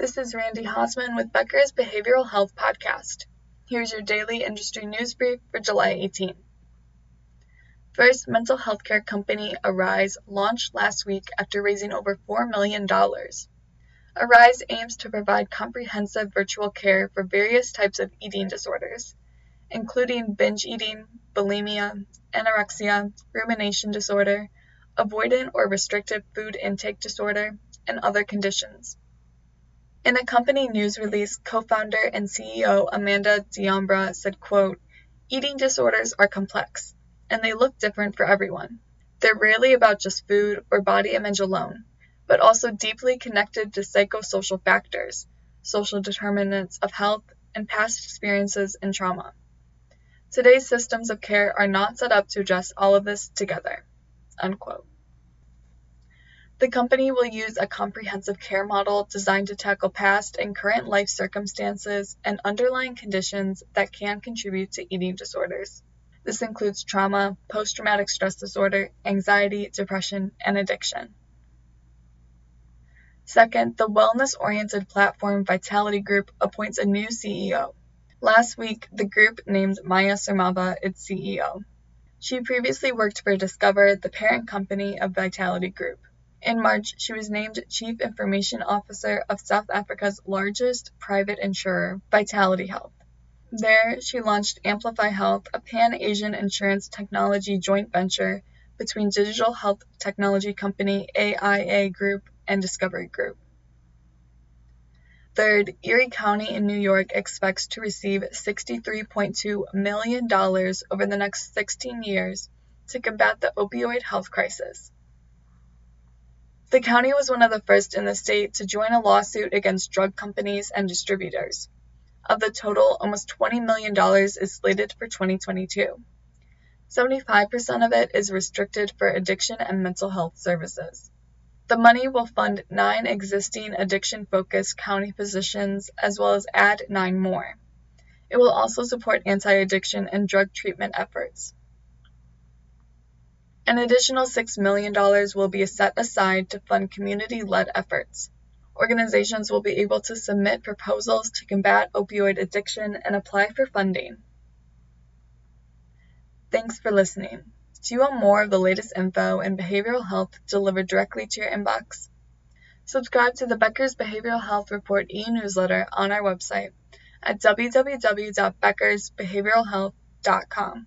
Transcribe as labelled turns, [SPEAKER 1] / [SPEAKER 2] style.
[SPEAKER 1] This is Randi Haseman with Becker's Behavioral Health Podcast. Here's your daily industry news brief for July 18. First mental health care company Arise launched last week after raising over $4 million. Arise aims to provide comprehensive virtual care for various types of eating disorders, including binge eating, bulimia, anorexia, rumination disorder, avoidant or restrictive food intake disorder, and other conditions. In a company news release, co-founder and CEO Amanda D'Ambra said, quote, Eating disorders are complex, and they look different for everyone. They're rarely about just food or body image alone, but also deeply connected to psychosocial factors, social determinants of health, and past experiences and trauma. Today's systems of care are not set up to address all of this together. Unquote. The company will use a comprehensive care model designed to tackle past and current life circumstances and underlying conditions that can contribute to eating disorders. This includes trauma, post traumatic stress disorder, anxiety, depression, and addiction. Second, the wellness oriented platform Vitality Group appoints a new CEO. Last week, the group named Maya Sarmava its CEO. She previously worked for Discover, the parent company of Vitality Group. In March, she was named Chief Information Officer of South Africa's largest private insurer, Vitality Health. There, she launched Amplify Health, a pan Asian insurance technology joint venture between digital health technology company AIA Group and Discovery Group. Third, Erie County in New York expects to receive $63.2 million over the next 16 years to combat the opioid health crisis. The county was one of the first in the state to join a lawsuit against drug companies and distributors. Of the total, almost $20 million is slated for 2022. 75% of it is restricted for addiction and mental health services. The money will fund nine existing addiction focused county positions as well as add nine more. It will also support anti addiction and drug treatment efforts. An additional $6 million will be set aside to fund community led efforts. Organizations will be able to submit proposals to combat opioid addiction and apply for funding. Thanks for listening. Do you want more of the latest info in behavioral health delivered directly to your inbox? Subscribe to the Becker's Behavioral Health Report e newsletter on our website at www.beckersbehavioralhealth.com.